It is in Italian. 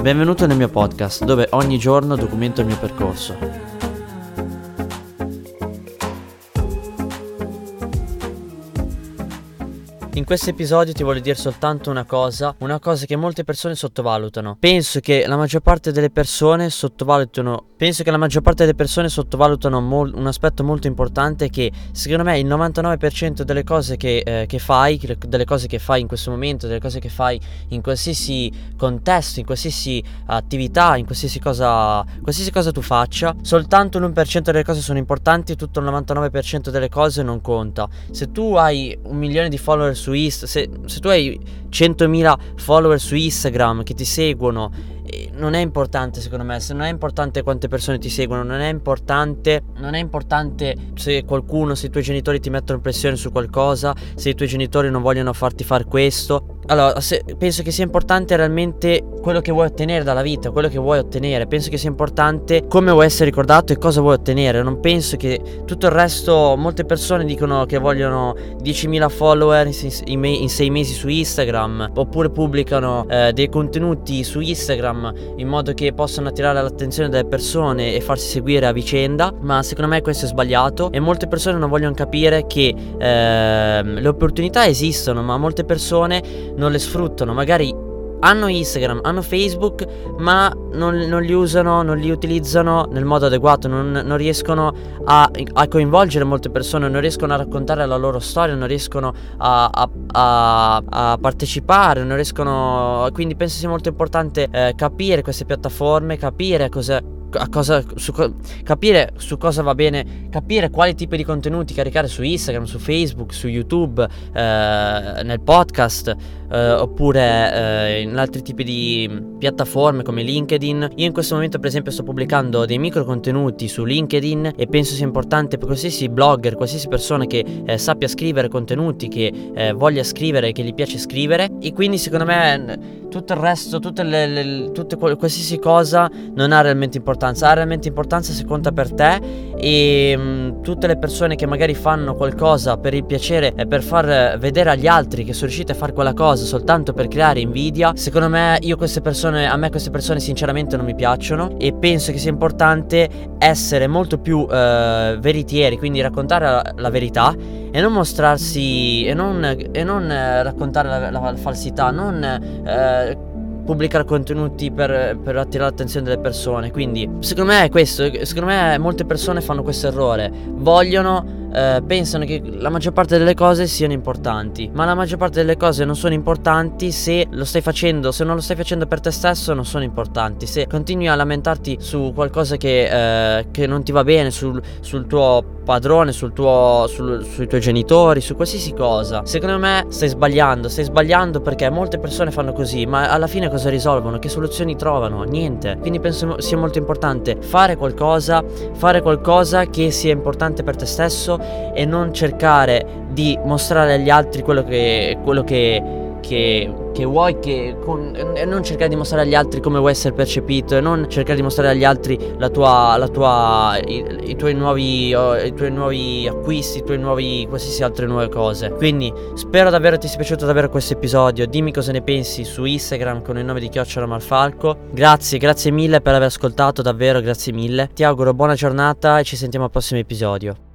Benvenuto nel mio podcast dove ogni giorno documento il mio percorso. In questo episodio ti voglio dire soltanto una cosa, una cosa che molte persone sottovalutano. Penso che la maggior parte delle persone sottovalutano, penso che la maggior parte delle persone sottovalutano mol, un aspetto molto importante che secondo me il 99% delle cose che, eh, che fai, delle cose che fai in questo momento, delle cose che fai in qualsiasi contesto, in qualsiasi attività, in qualsiasi cosa, qualsiasi cosa tu faccia, soltanto l'1% delle cose sono importanti e tutto il 99% delle cose non conta. Se tu hai un milione di follower su Instagram, se, se tu hai 100.000 follower su Instagram che ti seguono, eh, non è importante secondo me, se non è importante quante persone ti seguono, non è importante, non è importante se qualcuno, se i tuoi genitori ti mettono pressione su qualcosa, se i tuoi genitori non vogliono farti fare questo, allora, se, penso che sia importante realmente quello che vuoi ottenere dalla vita, quello che vuoi ottenere. Penso che sia importante come vuoi essere ricordato e cosa vuoi ottenere. Non penso che tutto il resto, molte persone dicono che vogliono 10.000 follower in, in 6 mesi su Instagram, oppure pubblicano eh, dei contenuti su Instagram in modo che possano attirare l'attenzione delle persone e farsi seguire a vicenda. Ma secondo me questo è sbagliato e molte persone non vogliono capire che eh, le opportunità esistono, ma molte persone non le sfruttano, magari hanno Instagram, hanno Facebook, ma non, non, li usano, non li utilizzano nel modo adeguato, non, non riescono a, a, coinvolgere molte persone, non riescono a raccontare la loro storia, non riescono a, a, a partecipare, non riescono... Quindi penso sia molto importante eh, capire queste piattaforme, capire cosa Cosa, su, capire su cosa va bene, capire quali tipi di contenuti caricare su Instagram, su Facebook, su YouTube, eh, nel podcast eh, oppure eh, in altri tipi di piattaforme come LinkedIn. Io in questo momento per esempio sto pubblicando dei micro contenuti su LinkedIn e penso sia importante per qualsiasi blogger, qualsiasi persona che eh, sappia scrivere contenuti, che eh, voglia scrivere, che gli piace scrivere e quindi secondo me tutto il resto, tutte le, le, tutte, qualsiasi cosa non ha realmente importanza, ha realmente importanza se conta per te e mh, mm, tutte le persone che magari fanno qualcosa per il piacere e per far vedere agli altri che sono riusciti a fare quella cosa soltanto per creare invidia, secondo me io queste persone, a me queste persone sinceramente non mi piacciono e penso che sia importante essere molto più eh, veritieri, quindi raccontare la, la verità e non mostrarsi e non, e non eh, raccontare la, la, la, falsità, non eh, pubblicare contenuti per, per, attirare l'attenzione delle persone. Quindi, secondo me è questo. Secondo me molte persone fanno questo errore. Vogliono eh, pensano che la maggior parte delle cose siano importanti, ma la maggior parte delle cose non sono importanti se lo stai facendo, se non lo stai facendo per te stesso non sono importanti, se continui a lamentarti su qualcosa che, eh, che non ti va bene, sul, sul tuo padrone, sul tuo, sul, sui tuoi genitori, su qualsiasi cosa. Secondo me stai sbagliando, stai sbagliando perché molte persone fanno così, ma alla fine cosa risolvono? Che soluzioni trovano? Niente. Quindi penso sia molto importante fare qualcosa, fare qualcosa che sia importante per te stesso e non cercare di mostrare agli altri quello che, quello che, che che vuoi che con, e non cercare di mostrare agli altri come vuoi essere percepito e non cercare di mostrare agli altri la tua, la tua i, i, tuoi nuovi i tuoi nuovi acquisti, i tuoi nuovi qualsiasi altre nuove cose. Quindi spero davvero ti sia piaciuto davvero questo episodio. Dimmi cosa ne pensi su Instagram con il nome di Chiocciola Malfalco. Grazie, grazie mille per aver ascoltato, davvero grazie mille. Ti auguro buona giornata e ci sentiamo al prossimo episodio.